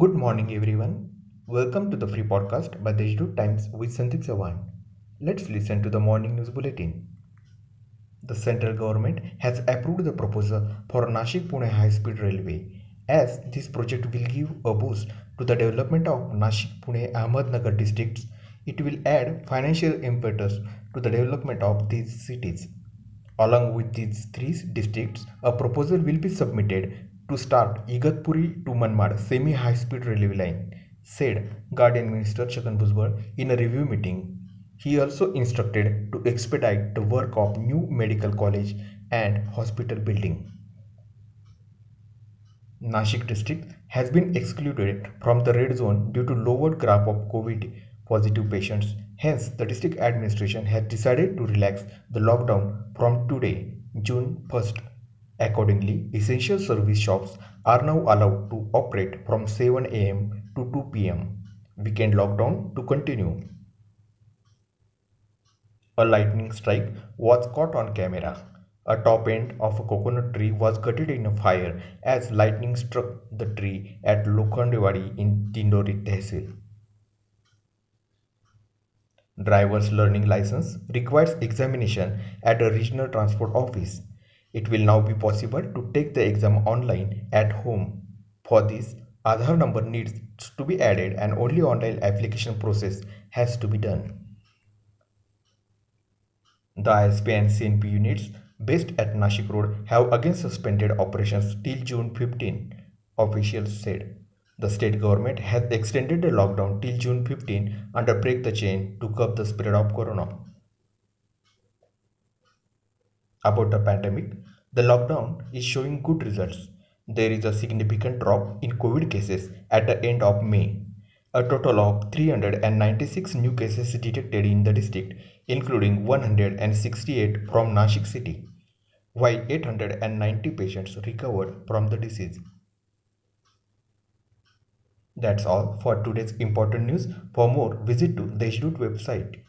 Good morning, everyone. Welcome to the free podcast by Deshdoot Times with Sandeep Sawan. Let's listen to the morning news bulletin. The central government has approved the proposal for Nashik Pune High Speed Railway as this project will give a boost to the development of Nashik Pune Ahmednagar districts. It will add financial impetus to the development of these cities. Along with these three districts, a proposal will be submitted to start Igatpuri to Manmad semi high speed railway line, said Guardian Minister Chhagan Bhujbal in a review meeting. He also instructed to expedite the work of new medical college and hospital building. Nashik district has been excluded from the red zone due to lowered graph of COVID positive patients. Hence, the district administration has decided to relax the lockdown from today, June 1st. Accordingly, essential service shops are now allowed to operate from 7 am to 2 pm. Weekend lockdown to continue. A lightning strike was caught on camera. A top end of a coconut tree was gutted in a fire as lightning struck the tree at Lokhandewadi in Dindori Tehsil. Driver's learning license requires examination at a regional transport office. It will now be possible to take the exam online at home. For this, Aadhaar number needs to be added and only online application process has to be done. The ISP and CNP units based at Nashik Road have again suspended operations till June 15, officials said. The state government has extended the lockdown till June 15 under Break the Chain to curb the spread of corona. About the pandemic, the lockdown is showing good results. There is a significant drop in COVID cases at the end of May. A total of 396 new cases detected in the district, including 168 from Nashik city, while 890 patients recovered from the disease. That's all for today's important news. For more, visit to Deshdoot website.